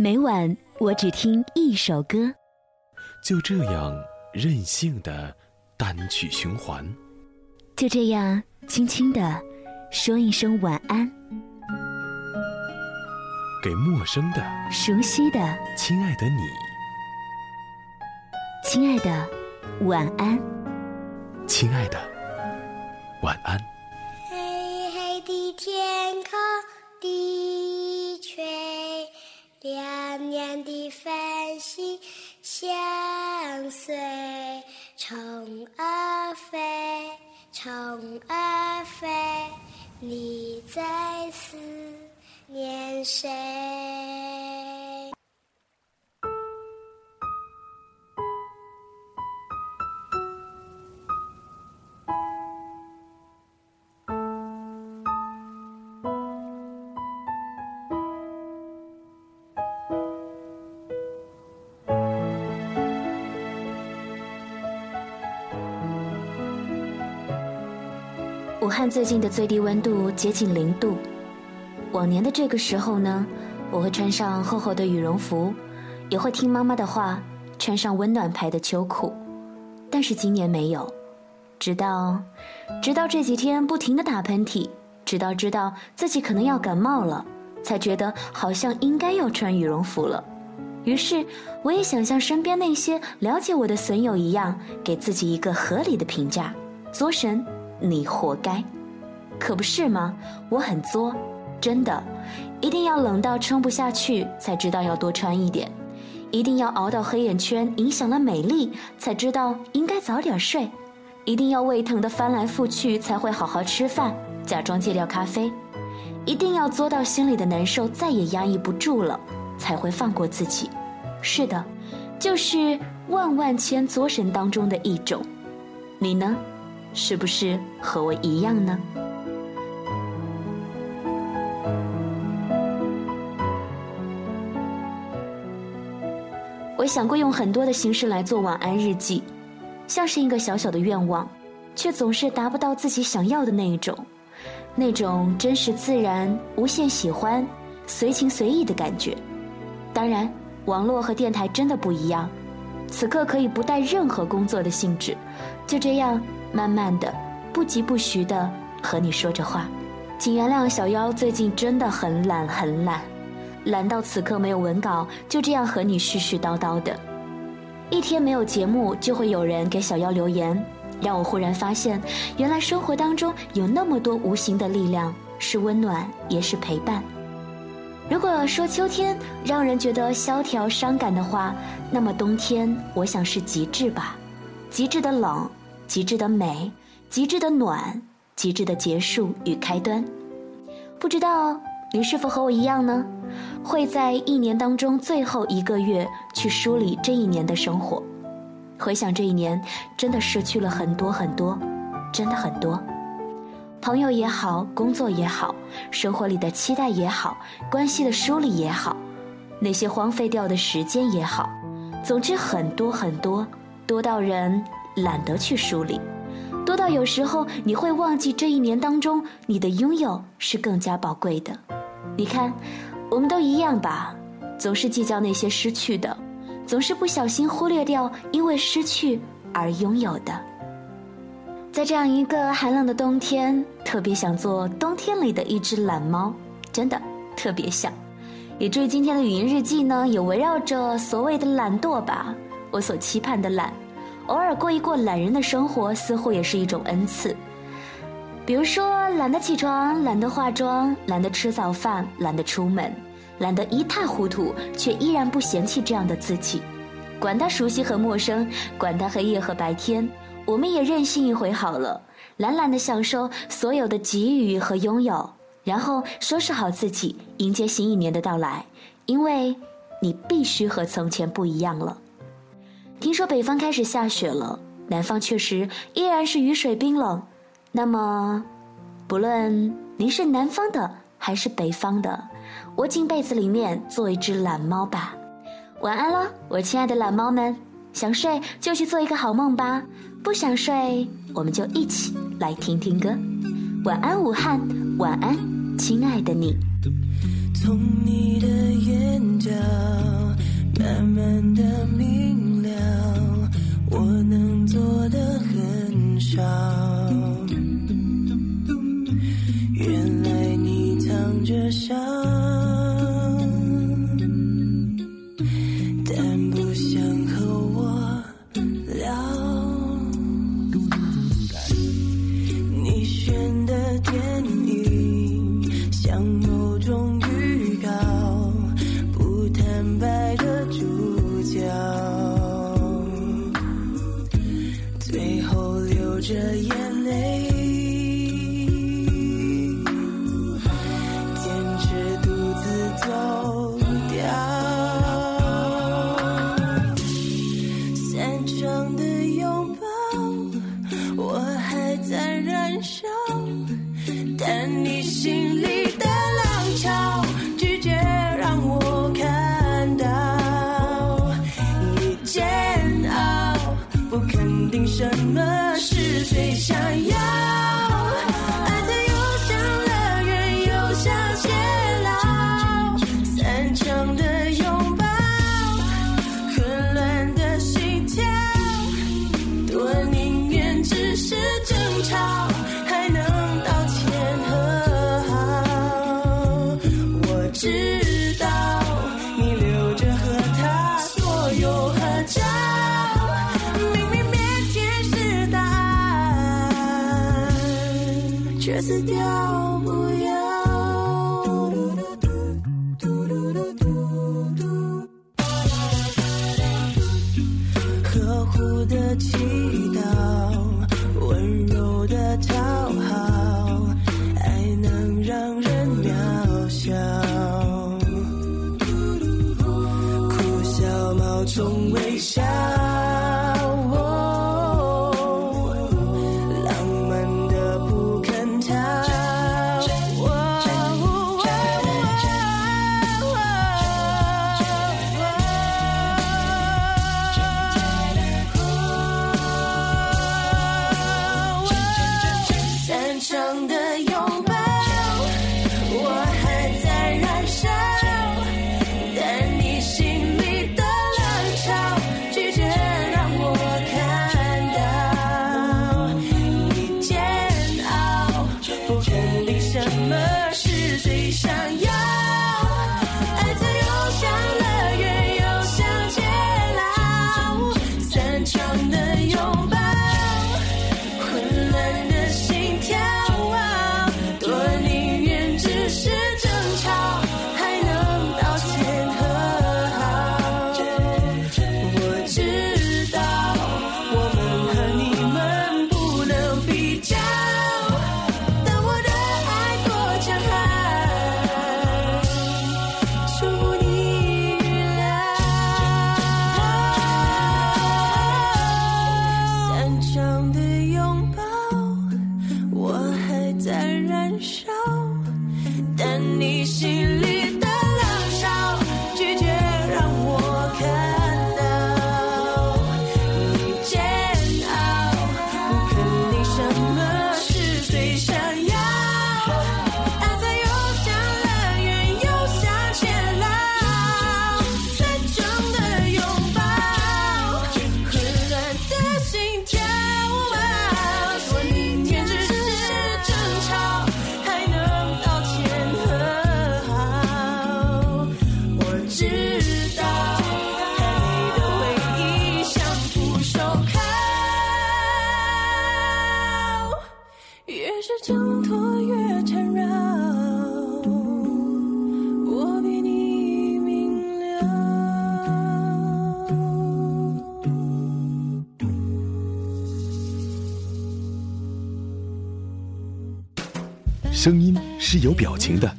每晚我只听一首歌，就这样任性的单曲循环，就这样轻轻的说一声晚安，给陌生的、熟悉的、亲爱的你，亲爱的，晚安，亲爱的，晚安。黑黑的天空，地虫儿飞，你在思念谁？武汉最近的最低温度接近零度。往年的这个时候呢，我会穿上厚厚的羽绒服，也会听妈妈的话，穿上温暖牌的秋裤。但是今年没有，直到，直到这几天不停的打喷嚏，直到知道自己可能要感冒了，才觉得好像应该要穿羽绒服了。于是，我也想像身边那些了解我的损友一样，给自己一个合理的评价：作神。你活该，可不是吗？我很作，真的，一定要冷到撑不下去才知道要多穿一点，一定要熬到黑眼圈影响了美丽才知道应该早点睡，一定要胃疼的翻来覆去才会好好吃饭，假装戒掉咖啡，一定要作到心里的难受再也压抑不住了才会放过自己。是的，就是万万千作神当中的一种。你呢？是不是和我一样呢？我想过用很多的形式来做晚安日记，像是一个小小的愿望，却总是达不到自己想要的那一种，那种真实自然、无限喜欢、随情随意的感觉。当然，网络和电台真的不一样，此刻可以不带任何工作的性质，就这样。慢慢的，不疾不徐的和你说着话，请原谅小妖最近真的很懒很懒，懒到此刻没有文稿，就这样和你絮絮叨叨的。一天没有节目，就会有人给小妖留言，让我忽然发现，原来生活当中有那么多无形的力量，是温暖也是陪伴。如果说秋天让人觉得萧条伤感的话，那么冬天我想是极致吧，极致的冷。极致的美，极致的暖，极致的结束与开端。不知道你是否和我一样呢？会在一年当中最后一个月去梳理这一年的生活，回想这一年，真的失去了很多很多，真的很多。朋友也好，工作也好，生活里的期待也好，关系的梳理也好，那些荒废掉的时间也好，总之很多很多，多到人。懒得去梳理，多到有时候你会忘记这一年当中你的拥有是更加宝贵的。你看，我们都一样吧，总是计较那些失去的，总是不小心忽略掉因为失去而拥有的。在这样一个寒冷的冬天，特别想做冬天里的一只懒猫，真的特别想。也祝今天的语音日记呢，也围绕着所谓的懒惰吧，我所期盼的懒。偶尔过一过懒人的生活，似乎也是一种恩赐。比如说，懒得起床，懒得化妆，懒得吃早饭，懒得出门，懒得一塌糊涂，却依然不嫌弃这样的自己。管他熟悉和陌生，管他黑夜和白天，我们也任性一回好了，懒懒的享受所有的给予和拥有，然后收拾好自己，迎接新一年的到来。因为，你必须和从前不一样了。说北方开始下雪了，南方确实依然是雨水冰冷。那么，不论您是南方的还是北方的，窝进被子里面做一只懒猫吧。晚安了，我亲爱的懒猫们。想睡就去做一个好梦吧，不想睡我们就一起来听听歌。晚安，武汉，晚安，亲爱的你从你的眼角慢慢的。我能做的很少。原来你藏着笑。漫长的拥抱，我还在燃烧，但你心。死掉。上的拥抱我还在燃烧但你心里的浪潮拒绝让我看到你煎熬不肯定什么是最想要。声音是有表情的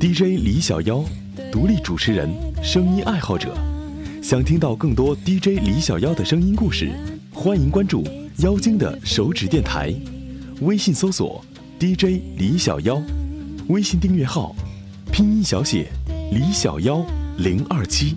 ，DJ 李小妖，独立主持人，声音爱好者。想听到更多 DJ 李小妖的声音故事，欢迎关注妖精的手指电台，微信搜索 DJ 李小妖，微信订阅号，拼音小写李小妖零二七。